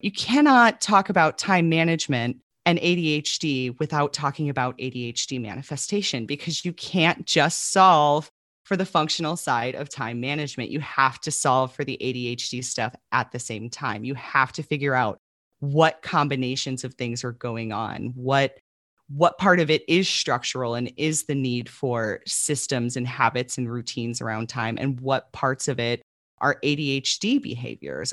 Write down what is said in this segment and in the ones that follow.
You cannot talk about time management and ADHD without talking about ADHD manifestation because you can't just solve for the functional side of time management. You have to solve for the ADHD stuff at the same time. You have to figure out what combinations of things are going on, what what part of it is structural and is the need for systems and habits and routines around time and what parts of it are ADHD behaviors.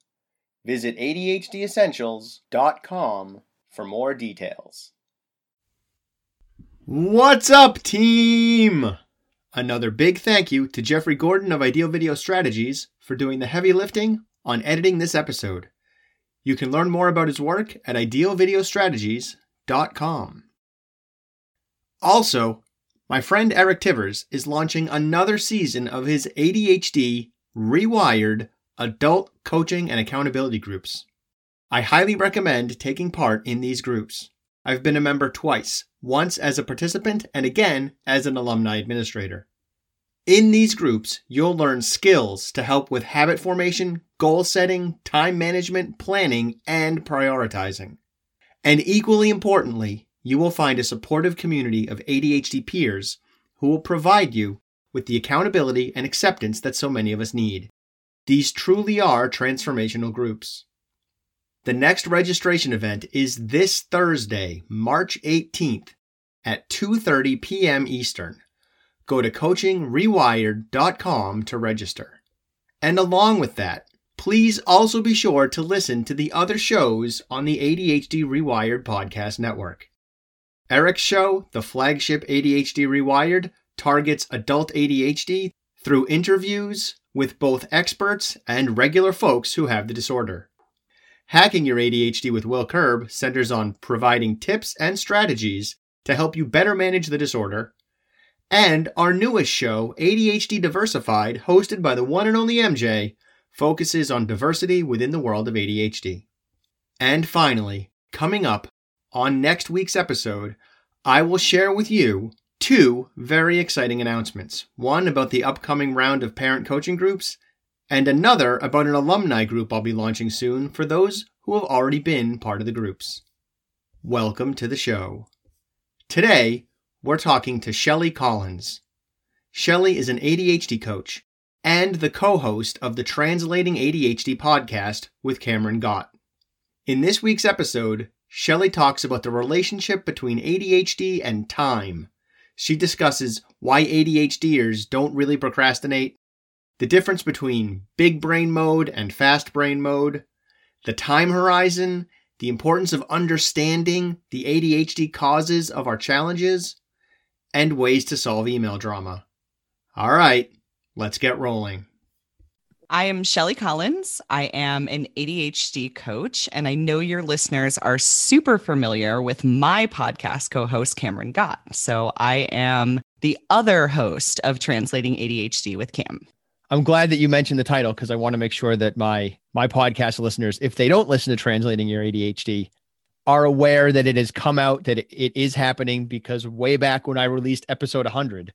Visit ADHDessentials.com for more details. What's up, team? Another big thank you to Jeffrey Gordon of Ideal Video Strategies for doing the heavy lifting on editing this episode. You can learn more about his work at idealvideostrategies.com. Also, my friend Eric Tivers is launching another season of his ADHD Rewired adult coaching and accountability groups. I highly recommend taking part in these groups. I've been a member twice, once as a participant and again as an alumni administrator. In these groups, you'll learn skills to help with habit formation, goal setting, time management, planning, and prioritizing. And equally importantly, you will find a supportive community of ADHD peers who will provide you with the accountability and acceptance that so many of us need. These truly are transformational groups. The next registration event is this Thursday, March 18th at 2:30 p.m. Eastern. Go to coachingrewired.com to register. And along with that, please also be sure to listen to the other shows on the ADHD Rewired podcast network. Eric's show, the flagship ADHD Rewired, targets adult ADHD through interviews, with both experts and regular folks who have the disorder. Hacking Your ADHD with Will Curb centers on providing tips and strategies to help you better manage the disorder. And our newest show, ADHD Diversified, hosted by the one and only MJ, focuses on diversity within the world of ADHD. And finally, coming up on next week's episode, I will share with you two very exciting announcements one about the upcoming round of parent coaching groups, and another about an alumni group I'll be launching soon for those who have already been part of the groups. Welcome to the show. Today, we're talking to Shelly Collins. Shelly is an ADHD coach and the co host of the Translating ADHD podcast with Cameron Gott. In this week's episode, Shelly talks about the relationship between ADHD and time she discusses why ADHDers don't really procrastinate, the difference between big brain mode and fast brain mode, the time horizon, the importance of understanding the ADHD causes of our challenges, and ways to solve email drama. All right, let's get rolling. I am Shelly Collins. I am an ADHD coach, and I know your listeners are super familiar with my podcast co host, Cameron Gott. So I am the other host of Translating ADHD with Cam. I'm glad that you mentioned the title because I want to make sure that my my podcast listeners, if they don't listen to Translating Your ADHD, are aware that it has come out that it is happening because way back when I released episode 100,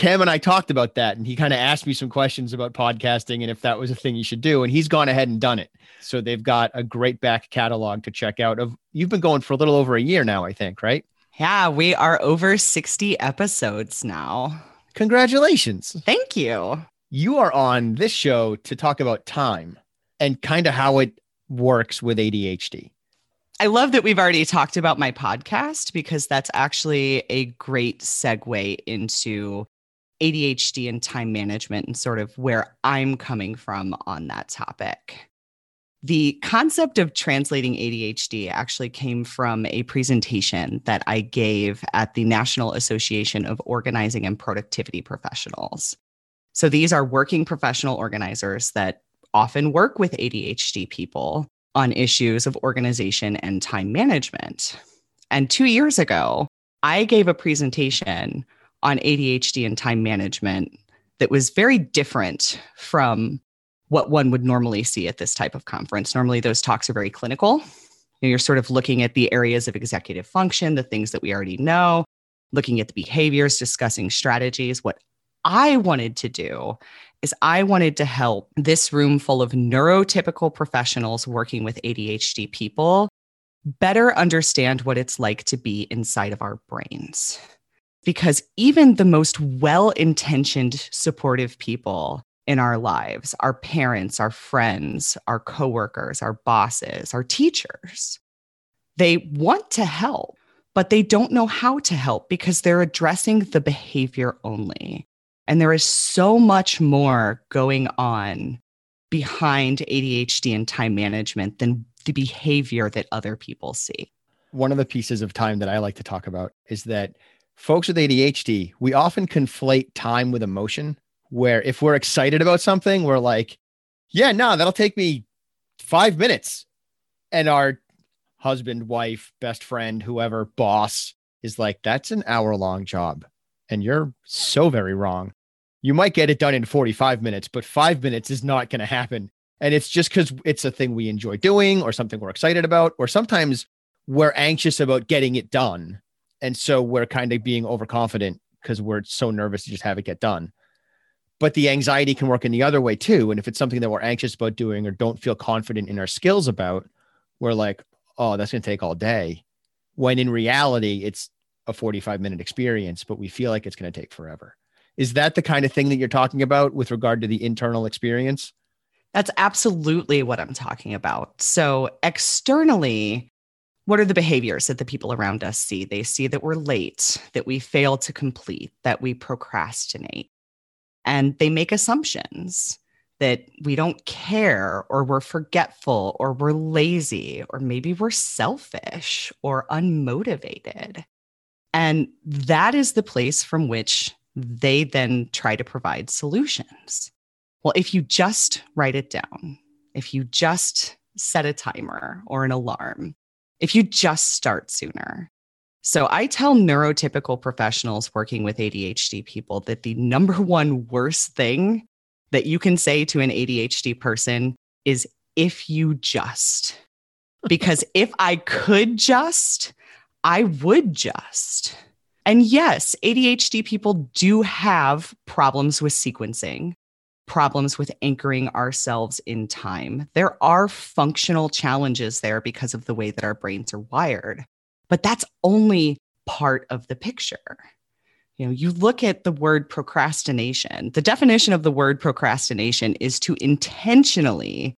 Cam and I talked about that, and he kind of asked me some questions about podcasting and if that was a thing you should do. And he's gone ahead and done it. So they've got a great back catalog to check out. Of you've been going for a little over a year now, I think, right? Yeah, we are over 60 episodes now. Congratulations. Thank you. You are on this show to talk about time and kind of how it works with ADHD. I love that we've already talked about my podcast because that's actually a great segue into ADHD and time management and sort of where I'm coming from on that topic. The concept of translating ADHD actually came from a presentation that I gave at the National Association of Organizing and Productivity Professionals. So these are working professional organizers that often work with ADHD people on issues of organization and time management. And two years ago, I gave a presentation on ADHD and time management that was very different from what one would normally see at this type of conference. Normally, those talks are very clinical. You are sort of looking at the areas of executive function, the things that we already know, looking at the behaviors, discussing strategies. What I wanted to do is I wanted to help this room full of neurotypical professionals working with ADHD people better understand what it's like to be inside of our brains. Because even the most well intentioned, supportive people in our lives, our parents, our friends, our coworkers, our bosses, our teachers, they want to help, but they don't know how to help because they're addressing the behavior only. And there is so much more going on behind ADHD and time management than the behavior that other people see. One of the pieces of time that I like to talk about is that folks with ADHD, we often conflate time with emotion, where if we're excited about something, we're like, yeah, no, that'll take me five minutes. And our husband, wife, best friend, whoever, boss is like, that's an hour long job. And you're so very wrong you might get it done in 45 minutes, but five minutes is not going to happen. And it's just because it's a thing we enjoy doing or something we're excited about, or sometimes we're anxious about getting it done. And so we're kind of being overconfident because we're so nervous to just have it get done. But the anxiety can work in the other way too. And if it's something that we're anxious about doing or don't feel confident in our skills about, we're like, oh, that's going to take all day. When in reality, it's a 45 minute experience, but we feel like it's going to take forever. Is that the kind of thing that you're talking about with regard to the internal experience? That's absolutely what I'm talking about. So, externally, what are the behaviors that the people around us see? They see that we're late, that we fail to complete, that we procrastinate. And they make assumptions that we don't care, or we're forgetful, or we're lazy, or maybe we're selfish or unmotivated. And that is the place from which they then try to provide solutions. Well, if you just write it down, if you just set a timer or an alarm, if you just start sooner. So I tell neurotypical professionals working with ADHD people that the number one worst thing that you can say to an ADHD person is if you just. Because if I could just, I would just. And yes, ADHD people do have problems with sequencing, problems with anchoring ourselves in time. There are functional challenges there because of the way that our brains are wired, but that's only part of the picture. You know, you look at the word procrastination. The definition of the word procrastination is to intentionally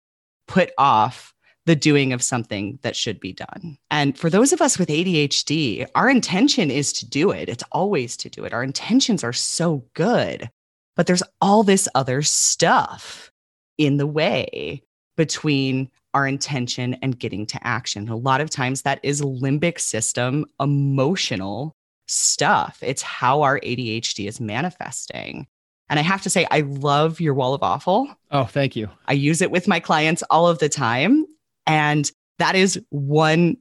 put off the doing of something that should be done. And for those of us with ADHD, our intention is to do it. It's always to do it. Our intentions are so good, but there's all this other stuff in the way between our intention and getting to action. A lot of times that is limbic system emotional stuff. It's how our ADHD is manifesting. And I have to say, I love your wall of awful. Oh, thank you. I use it with my clients all of the time. And that is one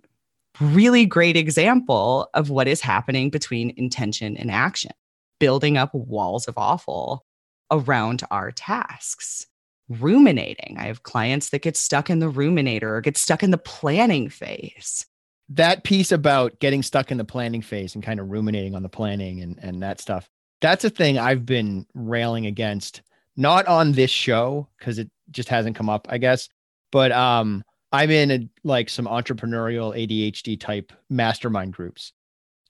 really great example of what is happening between intention and action, building up walls of awful around our tasks. Ruminating. I have clients that get stuck in the ruminator or get stuck in the planning phase. That piece about getting stuck in the planning phase and kind of ruminating on the planning and, and that stuff, that's a thing I've been railing against, not on this show because it just hasn't come up, I guess, but um, I'm in a, like some entrepreneurial ADHD type mastermind groups.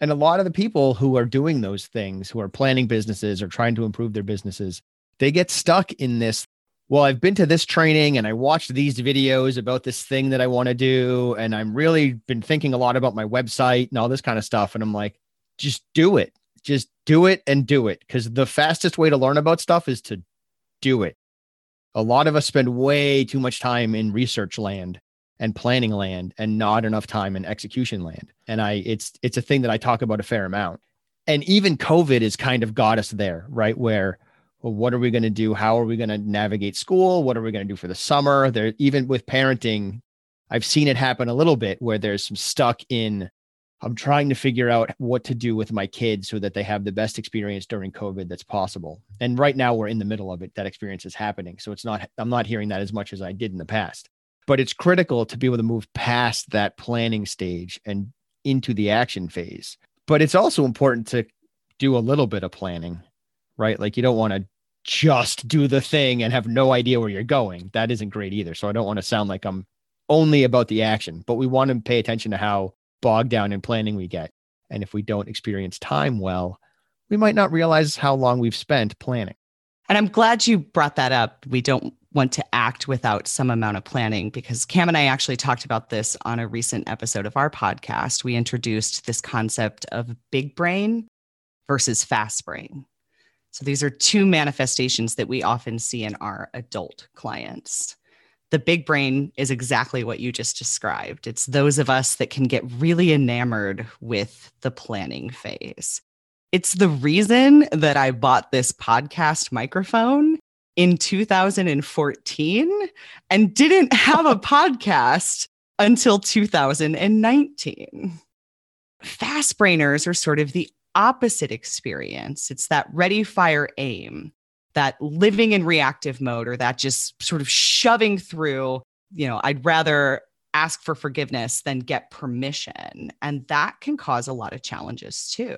And a lot of the people who are doing those things, who are planning businesses or trying to improve their businesses, they get stuck in this. Well, I've been to this training and I watched these videos about this thing that I want to do. And I'm really been thinking a lot about my website and all this kind of stuff. And I'm like, just do it. Just do it and do it. Because the fastest way to learn about stuff is to do it. A lot of us spend way too much time in research land and planning land and not enough time in execution land. And I it's it's a thing that I talk about a fair amount. And even COVID has kind of got us there, right? Where well, what are we going to do? How are we going to navigate school? What are we going to do for the summer? There, even with parenting, I've seen it happen a little bit where there's some stuck in. I'm trying to figure out what to do with my kids so that they have the best experience during COVID that's possible. And right now we're in the middle of it. That experience is happening. So it's not, I'm not hearing that as much as I did in the past. But it's critical to be able to move past that planning stage and into the action phase. But it's also important to do a little bit of planning, right? Like you don't want to just do the thing and have no idea where you're going. That isn't great either. So I don't want to sound like I'm only about the action, but we want to pay attention to how bogged down in planning we get. And if we don't experience time well, we might not realize how long we've spent planning. And I'm glad you brought that up. We don't want to act without some amount of planning because Cam and I actually talked about this on a recent episode of our podcast. We introduced this concept of big brain versus fast brain. So these are two manifestations that we often see in our adult clients. The big brain is exactly what you just described. It's those of us that can get really enamored with the planning phase. It's the reason that I bought this podcast microphone in 2014 and didn't have a podcast until 2019. Fast brainers are sort of the opposite experience. It's that ready, fire, aim, that living in reactive mode, or that just sort of shoving through, you know, I'd rather ask for forgiveness than get permission. And that can cause a lot of challenges too.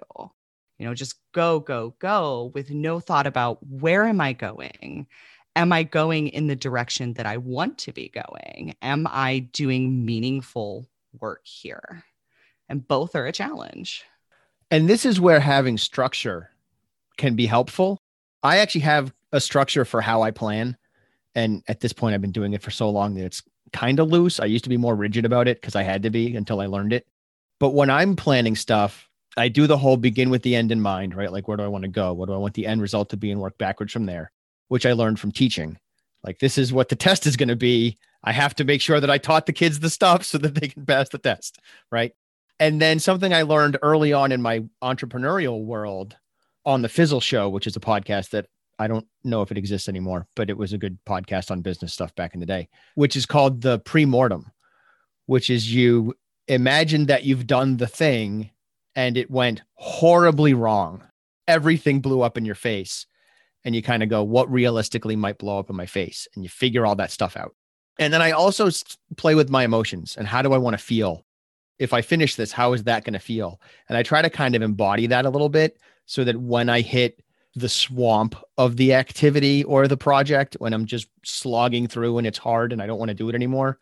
You know, just go, go, go with no thought about where am I going? Am I going in the direction that I want to be going? Am I doing meaningful work here? And both are a challenge. And this is where having structure can be helpful. I actually have a structure for how I plan. And at this point, I've been doing it for so long that it's kind of loose. I used to be more rigid about it because I had to be until I learned it. But when I'm planning stuff, I do the whole begin with the end in mind, right? Like, where do I want to go? What do I want the end result to be and work backwards from there, which I learned from teaching. Like, this is what the test is going to be. I have to make sure that I taught the kids the stuff so that they can pass the test, right? And then something I learned early on in my entrepreneurial world on the Fizzle Show, which is a podcast that I don't know if it exists anymore, but it was a good podcast on business stuff back in the day, which is called the pre-mortem, which is you imagine that you've done the thing and it went horribly wrong. Everything blew up in your face. And you kind of go, what realistically might blow up in my face? And you figure all that stuff out. And then I also play with my emotions and how do I want to feel if I finish this, how is that going to feel? And I try to kind of embody that a little bit so that when I hit the swamp of the activity or the project, when I'm just slogging through and it's hard and I don't want to do it anymore,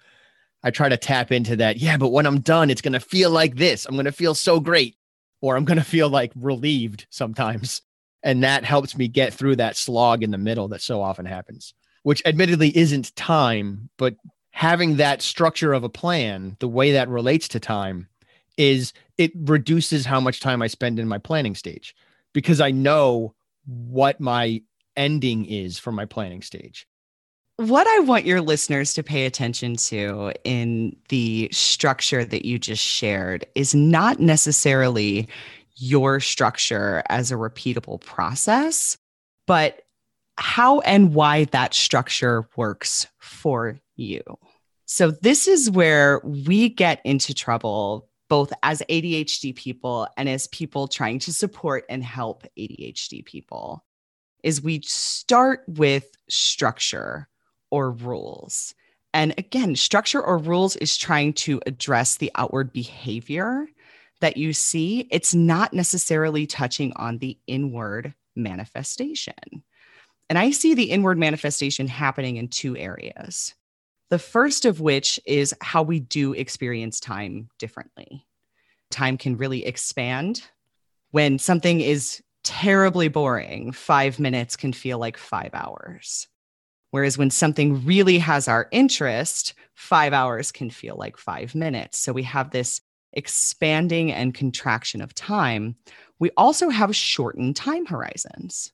I try to tap into that. Yeah, but when I'm done, it's going to feel like this. I'm going to feel so great, or I'm going to feel like relieved sometimes. And that helps me get through that slog in the middle that so often happens, which admittedly isn't time, but having that structure of a plan, the way that relates to time is it reduces how much time I spend in my planning stage because I know what my ending is for my planning stage. What I want your listeners to pay attention to in the structure that you just shared is not necessarily your structure as a repeatable process, but how and why that structure works for you. So, this is where we get into trouble, both as ADHD people and as people trying to support and help ADHD people, is we start with structure or rules. And again, structure or rules is trying to address the outward behavior that you see. It's not necessarily touching on the inward manifestation. And I see the inward manifestation happening in two areas. The first of which is how we do experience time differently. Time can really expand. When something is terribly boring, five minutes can feel like five hours. Whereas when something really has our interest, five hours can feel like five minutes. So we have this expanding and contraction of time. We also have shortened time horizons.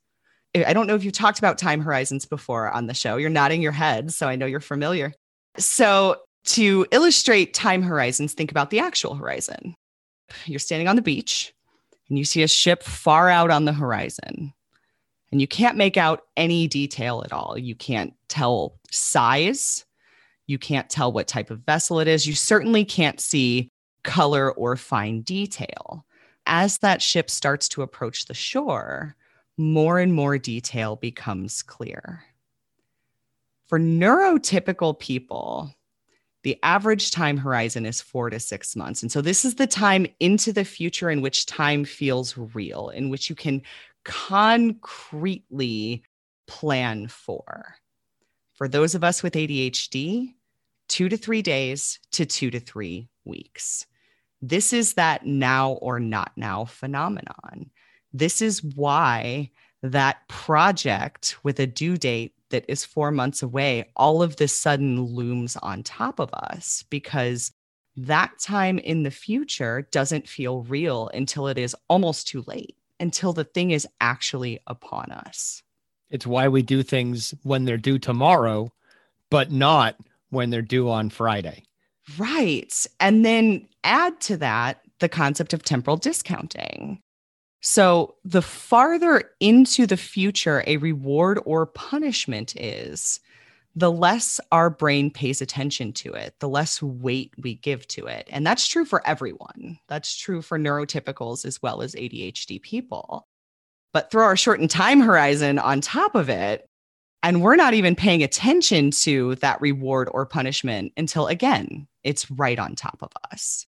I don't know if you've talked about time horizons before on the show. You're nodding your head, so I know you're familiar. So, to illustrate time horizons, think about the actual horizon. You're standing on the beach and you see a ship far out on the horizon. And you can't make out any detail at all. You can't tell size. You can't tell what type of vessel it is. You certainly can't see color or fine detail. As that ship starts to approach the shore, more and more detail becomes clear. For neurotypical people, the average time horizon is four to six months. And so this is the time into the future in which time feels real, in which you can concretely plan for. For those of us with ADHD, two to three days to two to three weeks. This is that now or not now phenomenon. This is why that project with a due date that is four months away all of this sudden looms on top of us because that time in the future doesn't feel real until it is almost too late, until the thing is actually upon us. It's why we do things when they're due tomorrow, but not when they're due on Friday. Right. And then add to that the concept of temporal discounting. So, the farther into the future a reward or punishment is, the less our brain pays attention to it, the less weight we give to it. And that's true for everyone. That's true for neurotypicals as well as ADHD people. But throw our shortened time horizon on top of it, and we're not even paying attention to that reward or punishment until, again, it's right on top of us.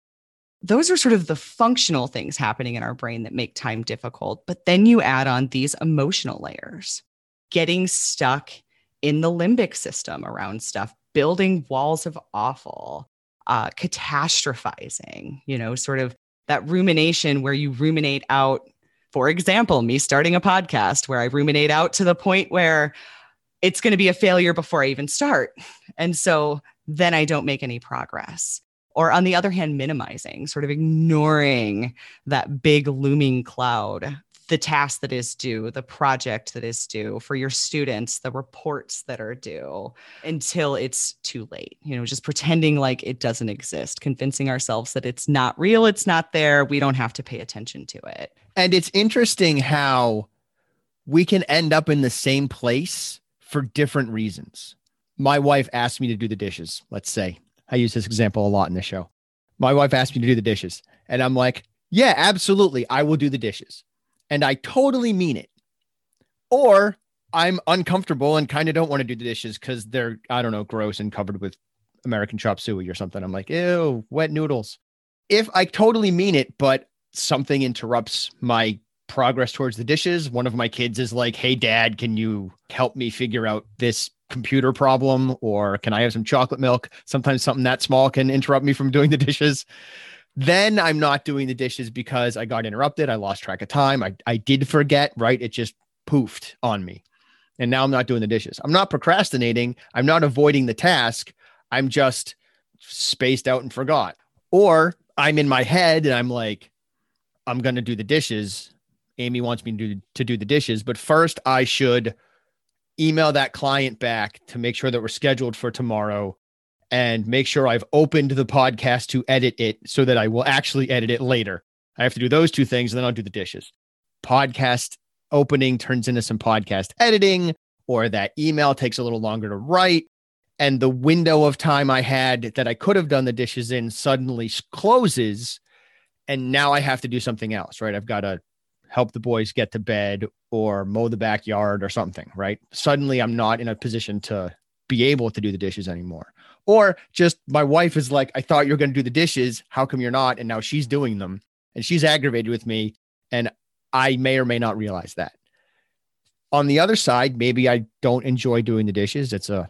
Those are sort of the functional things happening in our brain that make time difficult. But then you add on these emotional layers, getting stuck in the limbic system around stuff, building walls of awful, uh, catastrophizing, you know, sort of that rumination where you ruminate out. For example, me starting a podcast where I ruminate out to the point where it's going to be a failure before I even start. And so then I don't make any progress. Or on the other hand, minimizing, sort of ignoring that big looming cloud, the task that is due, the project that is due for your students, the reports that are due until it's too late. You know, just pretending like it doesn't exist, convincing ourselves that it's not real, it's not there, we don't have to pay attention to it. And it's interesting how we can end up in the same place for different reasons. My wife asked me to do the dishes, let's say. I use this example a lot in the show. My wife asked me to do the dishes, and I'm like, yeah, absolutely. I will do the dishes. And I totally mean it. Or I'm uncomfortable and kind of don't want to do the dishes because they're, I don't know, gross and covered with American chop suey or something. I'm like, ew, wet noodles. If I totally mean it, but something interrupts my progress towards the dishes. One of my kids is like, Hey, dad, can you help me figure out this computer problem? Or can I have some chocolate milk? Sometimes something that small can interrupt me from doing the dishes. Then I'm not doing the dishes because I got interrupted. I lost track of time. I, I did forget, right? It just poofed on me. And now I'm not doing the dishes. I'm not procrastinating. I'm not avoiding the task. I'm just spaced out and forgot. Or I'm in my head and I'm like, I'm going to do the dishes Amy wants me to do, to do the dishes, but first I should email that client back to make sure that we're scheduled for tomorrow and make sure I've opened the podcast to edit it so that I will actually edit it later. I have to do those two things and then I'll do the dishes. Podcast opening turns into some podcast editing, or that email takes a little longer to write. And the window of time I had that I could have done the dishes in suddenly closes. And now I have to do something else, right? I've got to help the boys get to bed or mow the backyard or something, right? Suddenly I'm not in a position to be able to do the dishes anymore. Or just my wife is like, I thought you were going to do the dishes. How come you're not? And now she's doing them and she's aggravated with me. And I may or may not realize that. On the other side, maybe I don't enjoy doing the dishes. It's a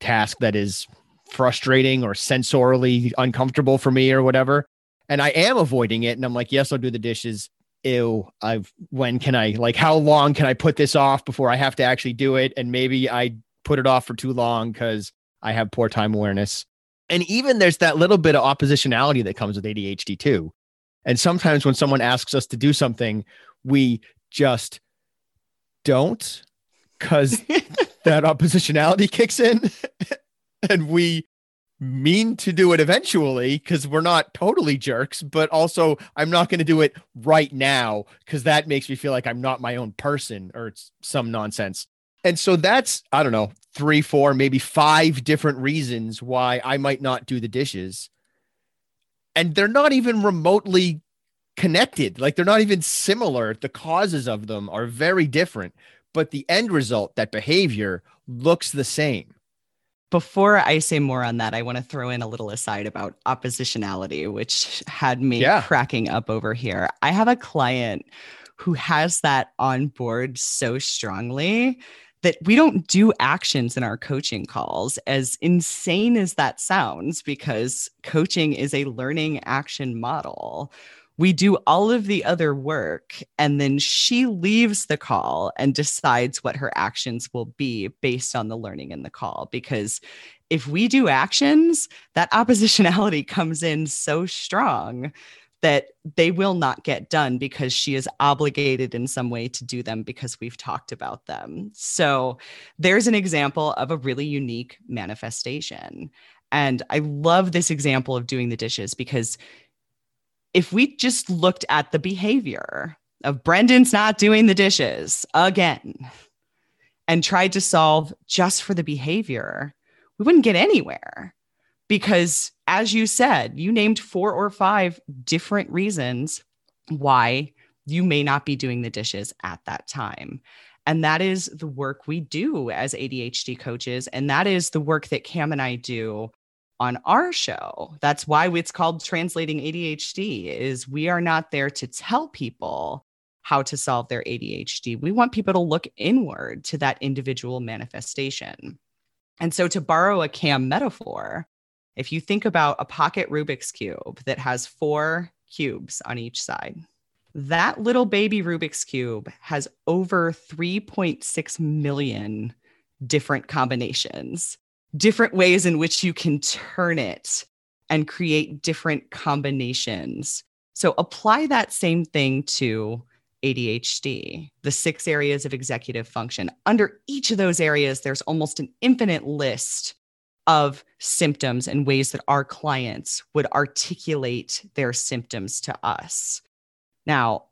task that is frustrating or sensorily uncomfortable for me or whatever. And I am avoiding it. And I'm like, yes, I'll do the dishes ew, I've when can I like how long can I put this off before I have to actually do it? And maybe I put it off for too long because I have poor time awareness. And even there's that little bit of oppositionality that comes with ADHD too. And sometimes when someone asks us to do something, we just don't because that oppositionality kicks in and we mean to do it eventually because we're not totally jerks, but also I'm not going to do it right now because that makes me feel like I'm not my own person or it's some nonsense. And so that's, I don't know, three, four, maybe five different reasons why I might not do the dishes. And they're not even remotely connected. Like they're not even similar. The causes of them are very different, but the end result, that behavior, looks the same. Before I say more on that, I want to throw in a little aside about oppositionality, which had me yeah. cracking up over here. I have a client who has that on board so strongly that we don't do actions in our coaching calls, as insane as that sounds, because coaching is a learning action model. We do all of the other work, and then she leaves the call and decides what her actions will be based on the learning in the call. Because if we do actions, that oppositionality comes in so strong that they will not get done because she is obligated in some way to do them because we've talked about them. So there's an example of a really unique manifestation. And I love this example of doing the dishes because if we just looked at the behavior of Brendan's not doing the dishes again and tried to solve just for the behavior, we wouldn't get anywhere because as you said, you named four or five different reasons why you may not be doing the dishes at that time. And that is the work we do as ADHD coaches. And that is the work that Cam and I do on our show. That's why it's called Translating ADHD is we are not there to tell people how to solve their ADHD. We want people to look inward to that individual manifestation. And so to borrow a Cam metaphor, if you think about a pocket Rubik's Cube that has four cubes on each side, that little baby Rubik's Cube has over 3.6 million different combinations, different ways in which you can turn it and create different combinations. So apply that same thing to ADHD, the six areas of executive function. Under each of those areas, there's almost an infinite list of symptoms and ways that our clients would articulate their symptoms to us. Now,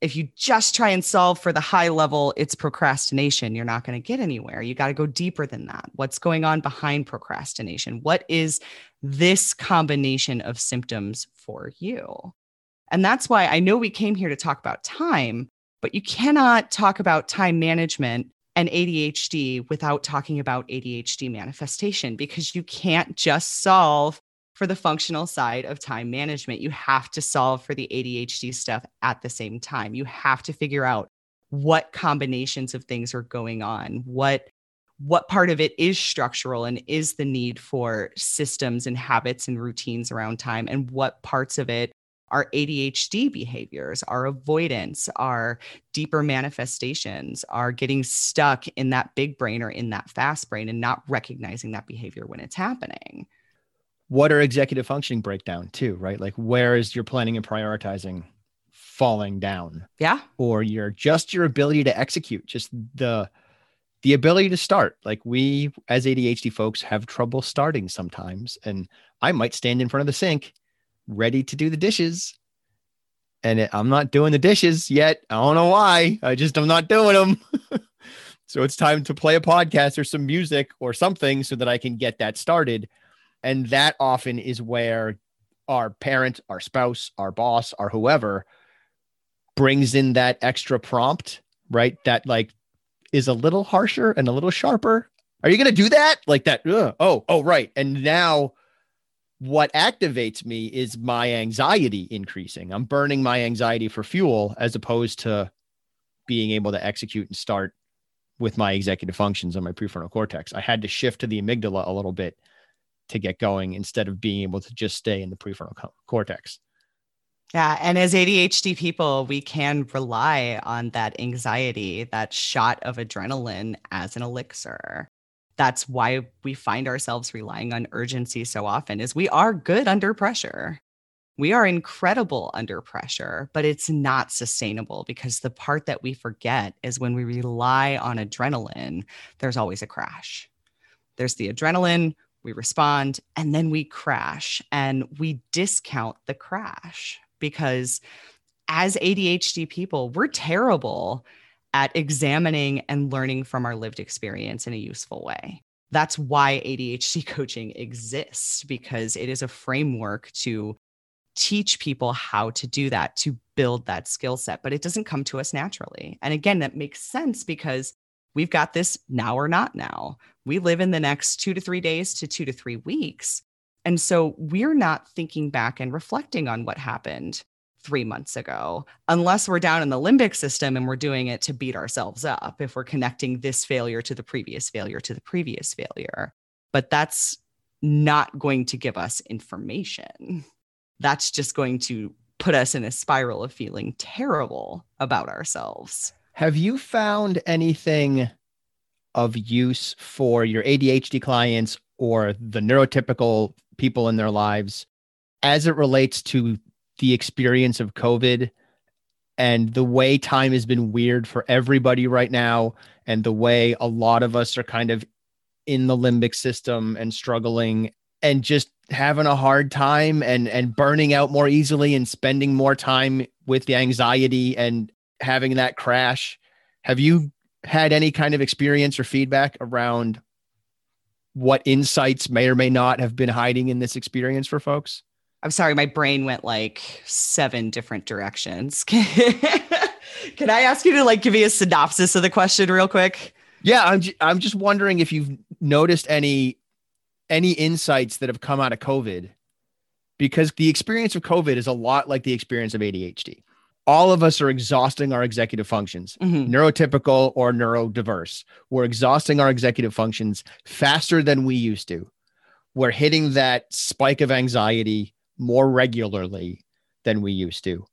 if you just try and solve for the high level, it's procrastination, you're not going to get anywhere. You got to go deeper than that. What's going on behind procrastination? What is this combination of symptoms for you? And that's why I know we came here to talk about time, but you cannot talk about time management and ADHD without talking about ADHD manifestation because you can't just solve for the functional side of time management. You have to solve for the ADHD stuff at the same time. You have to figure out what combinations of things are going on, what what part of it is structural and is the need for systems and habits and routines around time and what parts of it our ADHD behaviors, our avoidance, our deeper manifestations, are getting stuck in that big brain or in that fast brain and not recognizing that behavior when it's happening. What are executive functioning breakdown too, right? Like where is your planning and prioritizing falling down? Yeah. Or your just your ability to execute, just the the ability to start. Like we as ADHD folks have trouble starting sometimes. And I might stand in front of the sink ready to do the dishes. And it, I'm not doing the dishes yet. I don't know why. I just, I'm not doing them. so it's time to play a podcast or some music or something so that I can get that started. And that often is where our parent, our spouse, our boss, or whoever brings in that extra prompt, right? That like is a little harsher and a little sharper. Are you going to do that? Like that? Ugh. Oh, oh, right. And now what activates me is my anxiety increasing. I'm burning my anxiety for fuel as opposed to being able to execute and start with my executive functions on my prefrontal cortex. I had to shift to the amygdala a little bit to get going instead of being able to just stay in the prefrontal co- cortex. Yeah. And as ADHD people, we can rely on that anxiety, that shot of adrenaline as an elixir that's why we find ourselves relying on urgency so often is we are good under pressure. We are incredible under pressure but it's not sustainable because the part that we forget is when we rely on adrenaline there's always a crash. There's the adrenaline we respond, and then we crash and we discount the crash because as ADHD people, we're terrible at examining and learning from our lived experience in a useful way. That's why ADHD coaching exists because it is a framework to teach people how to do that, to build that skill set, but it doesn't come to us naturally. And again, that makes sense because we've got this now or not now. We live in the next two to three days to two to three weeks. And so we're not thinking back and reflecting on what happened three months ago, unless we're down in the limbic system and we're doing it to beat ourselves up, if we're connecting this failure to the previous failure to the previous failure. But that's not going to give us information. That's just going to put us in a spiral of feeling terrible about ourselves. Have you found anything of use for your ADHD clients or the neurotypical people in their lives as it relates to the experience of COVID and the way time has been weird for everybody right now, and the way a lot of us are kind of in the limbic system and struggling and just having a hard time and and burning out more easily and spending more time with the anxiety and having that crash. Have you had any kind of experience or feedback around what insights may or may not have been hiding in this experience for folks I'm sorry, my brain went like seven different directions. Can I ask you to like give me a synopsis of the question real quick? Yeah, I'm j- I'm just wondering if you've noticed any any insights that have come out of COVID because the experience of COVID is a lot like the experience of ADHD. All of us are exhausting our executive functions, mm-hmm. neurotypical or neurodiverse. We're exhausting our executive functions faster than we used to. We're hitting that spike of anxiety more regularly than we used to.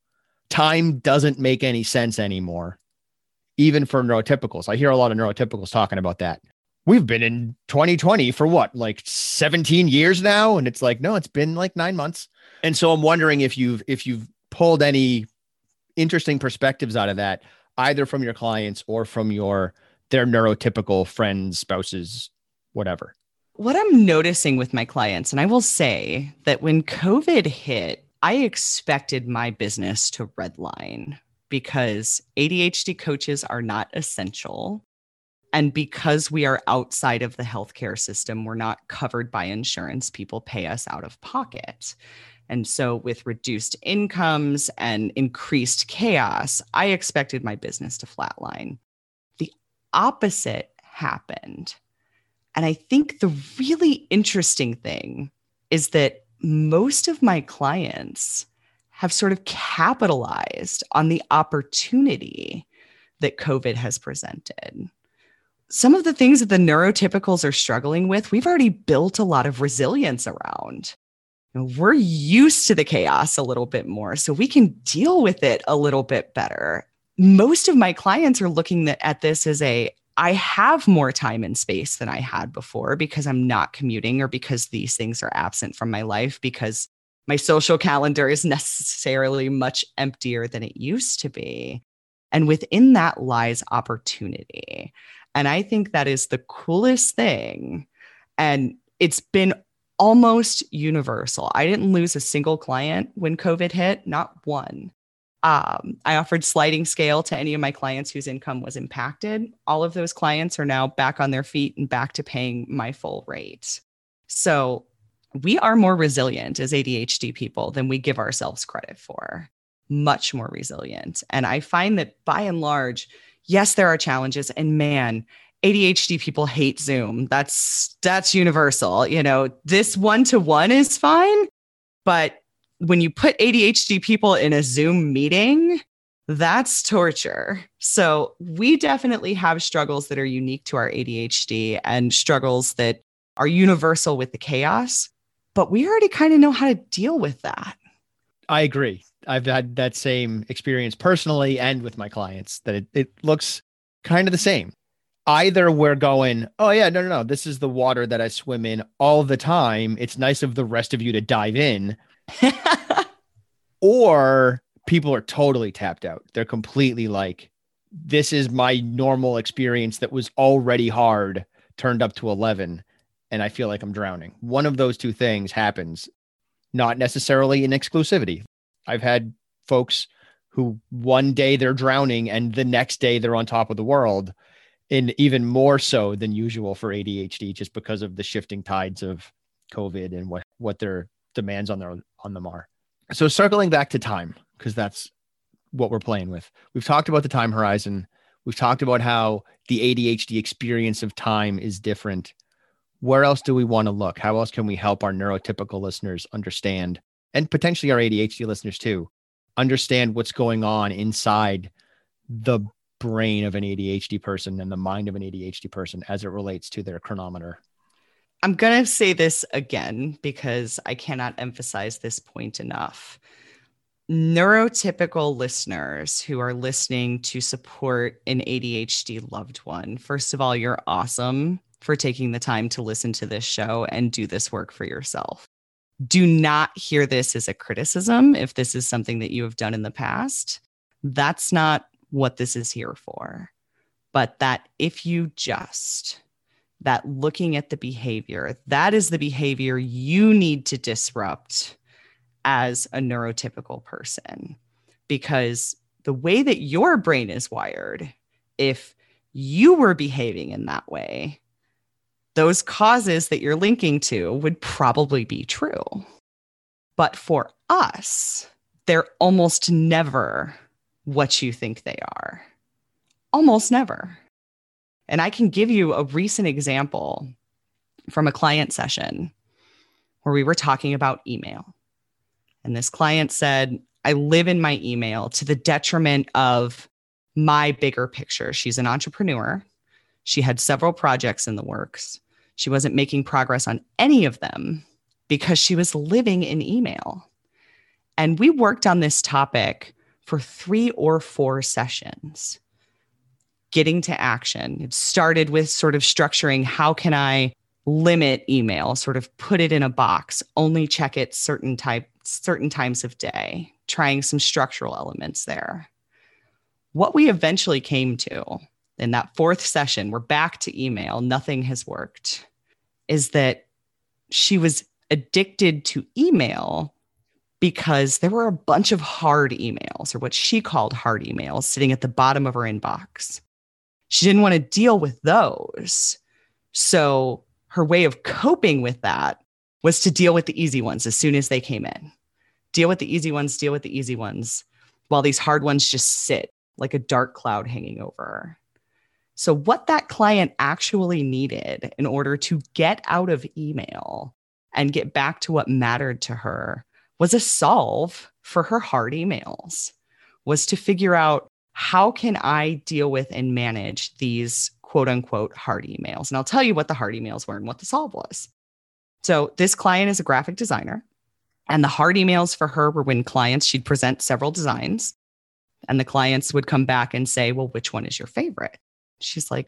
Time doesn't make any sense anymore, even for neurotypicals. I hear a lot of neurotypicals talking about that. We've been in 2020 for what, like 17 years now? And it's like, no, it's been like nine months. And so I'm wondering if you've if you've pulled any interesting perspectives out of that, either from your clients or from your their neurotypical friends, spouses, whatever what I'm noticing with my clients, and I will say that when COVID hit, I expected my business to redline because ADHD coaches are not essential. And because we are outside of the healthcare system, we're not covered by insurance. People pay us out of pocket. And so, with reduced incomes and increased chaos, I expected my business to flatline. The opposite happened and I think the really interesting thing is that most of my clients have sort of capitalized on the opportunity that COVID has presented. Some of the things that the neurotypicals are struggling with, we've already built a lot of resilience around. We're used to the chaos a little bit more, so we can deal with it a little bit better. Most of my clients are looking at this as a I have more time and space than I had before because I'm not commuting or because these things are absent from my life because my social calendar is necessarily much emptier than it used to be. And within that lies opportunity. And I think that is the coolest thing. And it's been almost universal. I didn't lose a single client when COVID hit, not one. Um, I offered sliding scale to any of my clients whose income was impacted. All of those clients are now back on their feet and back to paying my full rate. So we are more resilient as ADHD people than we give ourselves credit for, much more resilient. And I find that by and large, yes, there are challenges. And man, ADHD people hate Zoom. That's that's universal. You know, this one to one is fine, but when you put ADHD people in a Zoom meeting, that's torture. So we definitely have struggles that are unique to our ADHD and struggles that are universal with the chaos, but we already kind of know how to deal with that. I agree. I've had that same experience personally and with my clients that it, it looks kind of the same. Either we're going, oh, yeah, no, no, no, this is the water that I swim in all the time. It's nice of the rest of you to dive in or people are totally tapped out. They're completely like, this is my normal experience that was already hard turned up to 11 and I feel like I'm drowning. One of those two things happens, not necessarily in exclusivity. I've had folks who one day they're drowning and the next day they're on top of the world and even more so than usual for ADHD just because of the shifting tides of COVID and what what their demands on their on them are. So circling back to time because that's what we're playing with. We've talked about the time horizon. We've talked about how the ADHD experience of time is different. Where else do we want to look? How else can we help our neurotypical listeners understand and potentially our ADHD listeners too understand what's going on inside the brain of an ADHD person and the mind of an ADHD person as it relates to their chronometer? I'm going to say this again because I cannot emphasize this point enough. Neurotypical listeners who are listening to support an ADHD loved one, first of all, you're awesome for taking the time to listen to this show and do this work for yourself. Do not hear this as a criticism if this is something that you have done in the past. That's not what this is here for. But that if you just, that looking at the behavior, that is the behavior you need to disrupt as a neurotypical person. Because the way that your brain is wired, if you were behaving in that way, those causes that you're linking to would probably be true. But for us, they're almost never what you think they are. Almost never. And I can give you a recent example from a client session where we were talking about email. And this client said, I live in my email to the detriment of my bigger picture. She's an entrepreneur. She had several projects in the works. She wasn't making progress on any of them because she was living in email. And we worked on this topic for three or four sessions getting to action. It started with sort of structuring how can I limit email, sort of put it in a box, only check it certain type certain times of day, trying some structural elements there. What we eventually came to in that fourth session, we're back to email, nothing has worked, is that she was addicted to email because there were a bunch of hard emails, or what she called hard emails, sitting at the bottom of her inbox. She didn't want to deal with those. So her way of coping with that was to deal with the easy ones as soon as they came in. Deal with the easy ones, deal with the easy ones, while these hard ones just sit like a dark cloud hanging over her. So, what that client actually needed in order to get out of email and get back to what mattered to her was a solve for her hard emails was to figure out how can I deal with and manage these quote unquote hard emails. And I'll tell you what the hard emails were and what the solve was. So this client is a graphic designer and the hard emails for her were when clients she'd present several designs and the clients would come back and say, "Well, which one is your favorite?" She's like,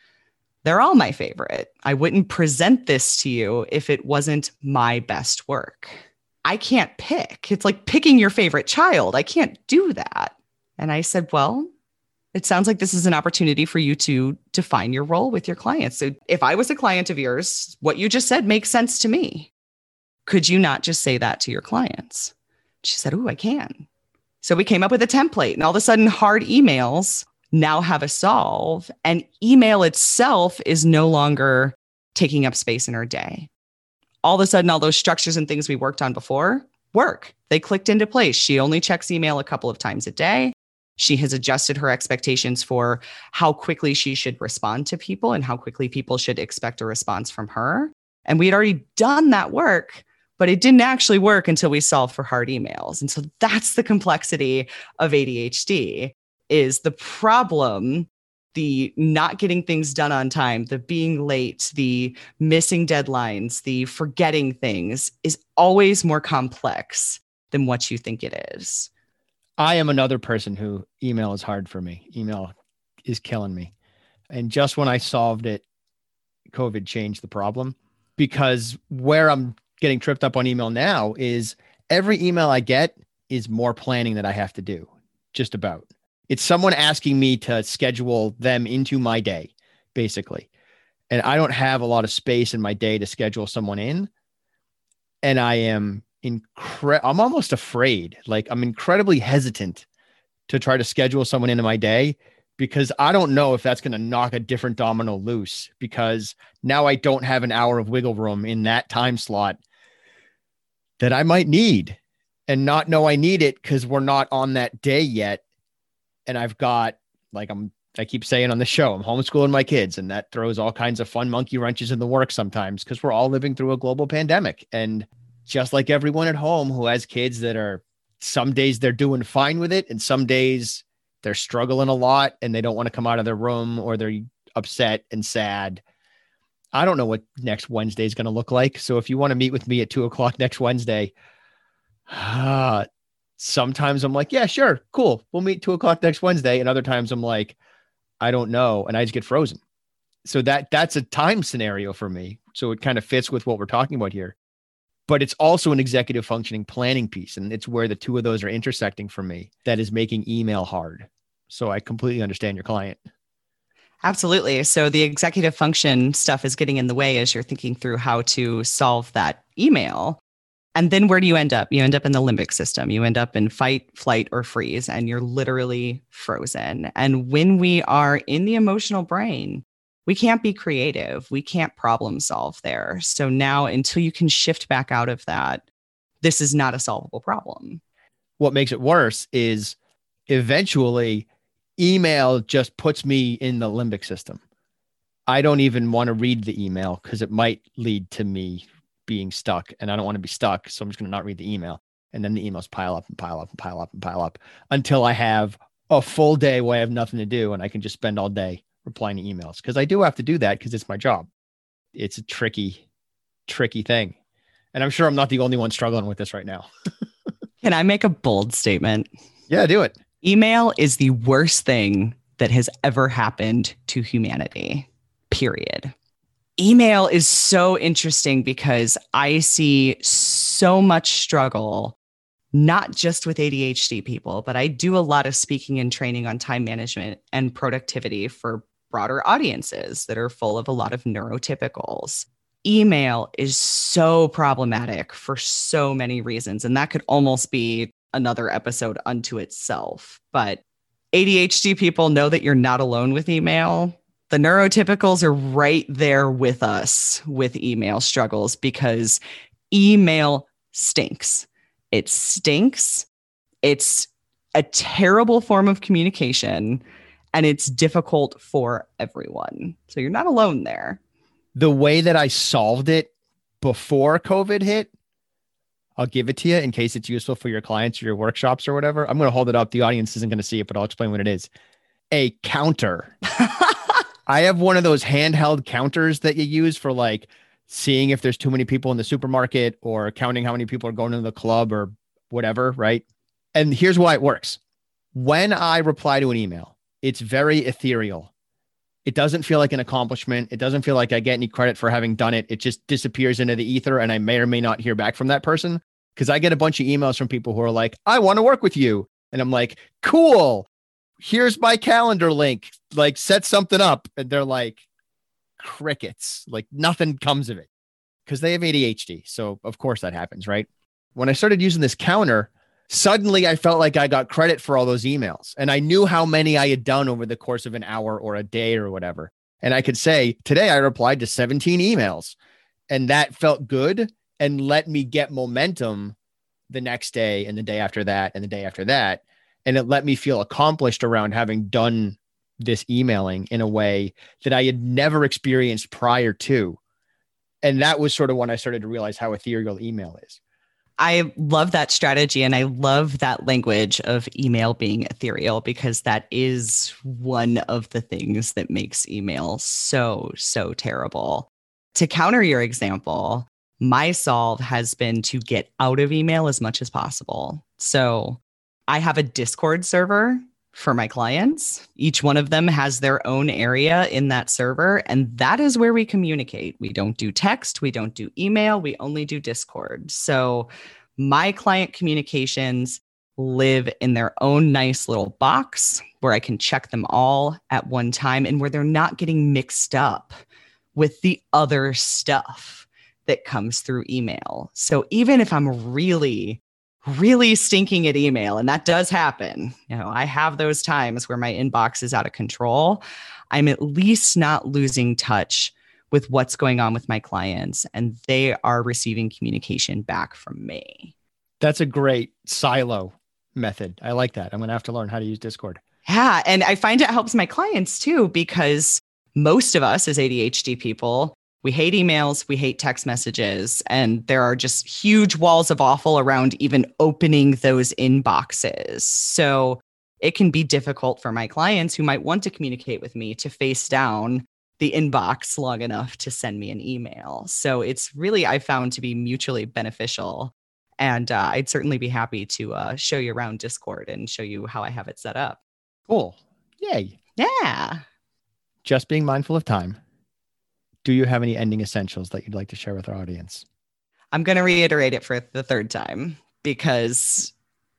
"They're all my favorite. I wouldn't present this to you if it wasn't my best work." I can't pick. It's like picking your favorite child. I can't do that. And I said, Well, it sounds like this is an opportunity for you to define your role with your clients. So if I was a client of yours, what you just said makes sense to me. Could you not just say that to your clients? She said, Oh, I can. So we came up with a template, and all of a sudden, hard emails now have a solve, and email itself is no longer taking up space in her day all of a sudden, all those structures and things we worked on before work. They clicked into place. She only checks email a couple of times a day. She has adjusted her expectations for how quickly she should respond to people and how quickly people should expect a response from her. And we had already done that work, but it didn't actually work until we solved for hard emails. And so that's the complexity of ADHD is the problem the not getting things done on time, the being late, the missing deadlines, the forgetting things is always more complex than what you think it is. I am another person who email is hard for me. Email is killing me. And just when I solved it, COVID changed the problem because where I'm getting tripped up on email now is every email I get is more planning that I have to do, just about. It's someone asking me to schedule them into my day, basically. and I don't have a lot of space in my day to schedule someone in. And I am incredible. I'm almost afraid. Like I'm incredibly hesitant to try to schedule someone into my day because I don't know if that's going to knock a different domino loose because now I don't have an hour of wiggle room in that time slot that I might need and not know I need it because we're not on that day yet. And I've got like I'm I keep saying on the show, I'm homeschooling my kids, and that throws all kinds of fun monkey wrenches in the work sometimes because we're all living through a global pandemic. And just like everyone at home who has kids that are some days they're doing fine with it, and some days they're struggling a lot and they don't want to come out of their room or they're upset and sad. I don't know what next Wednesday is going to look like. So if you want to meet with me at two o'clock next Wednesday, uh, sometimes I'm like, yeah, sure, cool. We'll meet two o'clock next Wednesday. And other times I'm like, I don't know. And I just get frozen. So that that's a time scenario for me. So it kind of fits with what we're talking about here. But it's also an executive functioning planning piece. And it's where the two of those are intersecting for me that is making email hard. So I completely understand your client. Absolutely. So the executive function stuff is getting in the way as you're thinking through how to solve that email. And then where do you end up? You end up in the limbic system. You end up in fight, flight, or freeze, and you're literally frozen. And when we are in the emotional brain, we can't be creative. We can't problem solve there. So now, until you can shift back out of that, this is not a solvable problem. What makes it worse is eventually email just puts me in the limbic system. I don't even want to read the email because it might lead to me being stuck and I don't want to be stuck. So I'm just going to not read the email. And then the emails pile up and pile up and pile up and pile up until I have a full day where I have nothing to do and I can just spend all day replying to emails because I do have to do that because it's my job. It's a tricky, tricky thing. And I'm sure I'm not the only one struggling with this right now. can I make a bold statement? Yeah, do it. Email is the worst thing that has ever happened to humanity, period email is so interesting because I see so much struggle, not just with ADHD people, but I do a lot of speaking and training on time management and productivity for broader audiences that are full of a lot of neurotypicals. Email is so problematic for so many reasons. And that could almost be another episode unto itself. But ADHD people know that you're not alone with email the neurotypicals are right there with us with email struggles because email stinks. It stinks. It's a terrible form of communication and it's difficult for everyone. So you're not alone there. The way that I solved it before COVID hit, I'll give it to you in case it's useful for your clients or your workshops or whatever. I'm going to hold it up. The audience isn't going to see it, but I'll explain what it is. A counter. I have one of those handheld counters that you use for like seeing if there's too many people in the supermarket or counting how many people are going to the club or whatever, right? And here's why it works. When I reply to an email, it's very ethereal. It doesn't feel like an accomplishment. It doesn't feel like I get any credit for having done it. It just disappears into the ether and I may or may not hear back from that person because I get a bunch of emails from people who are like, I want to work with you. And I'm like, cool here's my calendar link. Like, set something up. And they're like, crickets. Like, nothing comes of it because they have ADHD. So, of course, that happens, right? When I started using this counter, suddenly I felt like I got credit for all those emails. And I knew how many I had done over the course of an hour or a day or whatever. And I could say, today I replied to 17 emails. And that felt good and let me get momentum the next day and the day after that and the day after that and it let me feel accomplished around having done this emailing in a way that I had never experienced prior to. And that was sort of when I started to realize how ethereal email is. I love that strategy and I love that language of email being ethereal because that is one of the things that makes email so, so terrible. To counter your example, my solve has been to get out of email as much as possible. So I have a Discord server for my clients. Each one of them has their own area in that server, and that is where we communicate. We don't do text, we don't do email, we only do Discord. So my client communications live in their own nice little box where I can check them all at one time and where they're not getting mixed up with the other stuff that comes through email. So even if I'm really, really stinking at email, and that does happen, you know, I have those times where my inbox is out of control. I'm at least not losing touch with what's going on with my clients and they are receiving communication back from me. That's a great silo method. I like that. I'm going to have to learn how to use Discord. Yeah. And I find it helps my clients too, because most of us as ADHD people, we hate emails, we hate text messages, and there are just huge walls of awful around even opening those inboxes. So it can be difficult for my clients who might want to communicate with me to face down the inbox long enough to send me an email. So it's really, I found to be mutually beneficial. And uh, I'd certainly be happy to uh, show you around Discord and show you how I have it set up. Cool. Yay. Yeah. Just being mindful of time. Do you have any ending essentials that you'd like to share with our audience? I'm going to reiterate it for the third time because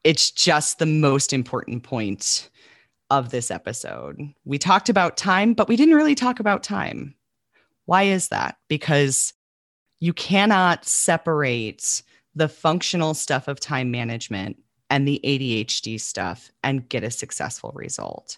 it's just the most important point of this episode. We talked about time, but we didn't really talk about time. Why is that? Because you cannot separate the functional stuff of time management and the ADHD stuff and get a successful result.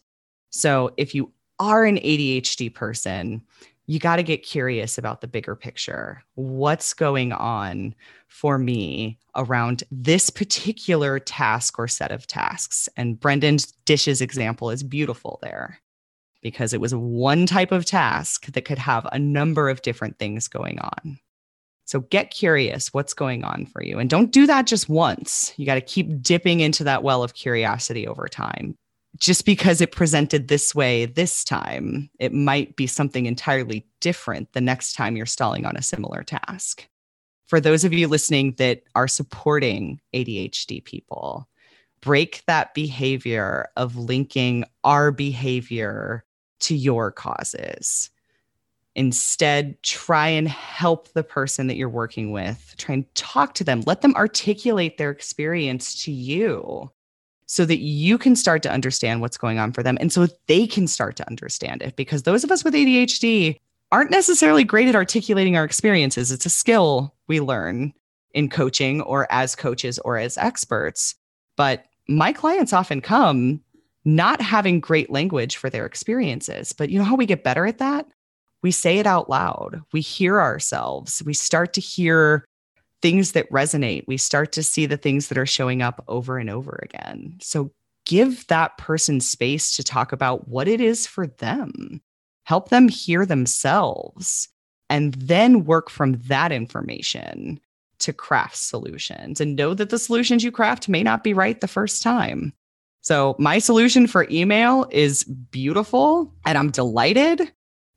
So, if you are an ADHD person, you got to get curious about the bigger picture. What's going on for me around this particular task or set of tasks? And Brendan's dishes example is beautiful there because it was one type of task that could have a number of different things going on. So get curious what's going on for you. And don't do that just once. You got to keep dipping into that well of curiosity over time just because it presented this way this time, it might be something entirely different the next time you're stalling on a similar task. For those of you listening that are supporting ADHD people, break that behavior of linking our behavior to your causes. Instead, try and help the person that you're working with. Try and talk to them. Let them articulate their experience to you so that you can start to understand what's going on for them and so they can start to understand it. Because those of us with ADHD aren't necessarily great at articulating our experiences. It's a skill we learn in coaching or as coaches or as experts. But my clients often come not having great language for their experiences. But you know how we get better at that? We say it out loud. We hear ourselves. We start to hear things that resonate. We start to see the things that are showing up over and over again. So give that person space to talk about what it is for them. Help them hear themselves and then work from that information to craft solutions and know that the solutions you craft may not be right the first time. So, my solution for email is beautiful and I'm delighted.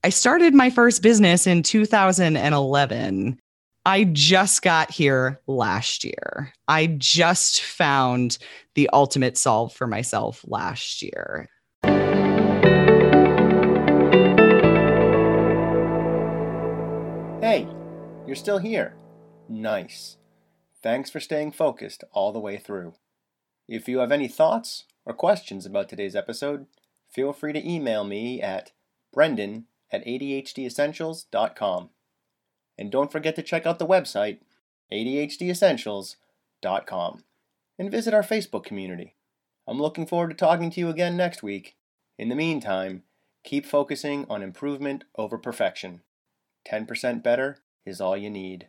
I started my first business in 2011 I just got here last year. I just found the ultimate solve for myself last year. Hey, you're still here. Nice. Thanks for staying focused all the way through. If you have any thoughts or questions about today's episode, feel free to email me at brendan at adhdessentials.com. And don't forget to check out the website, ADHDessentials.com, and visit our Facebook community. I'm looking forward to talking to you again next week. In the meantime, keep focusing on improvement over perfection. 10% better is all you need.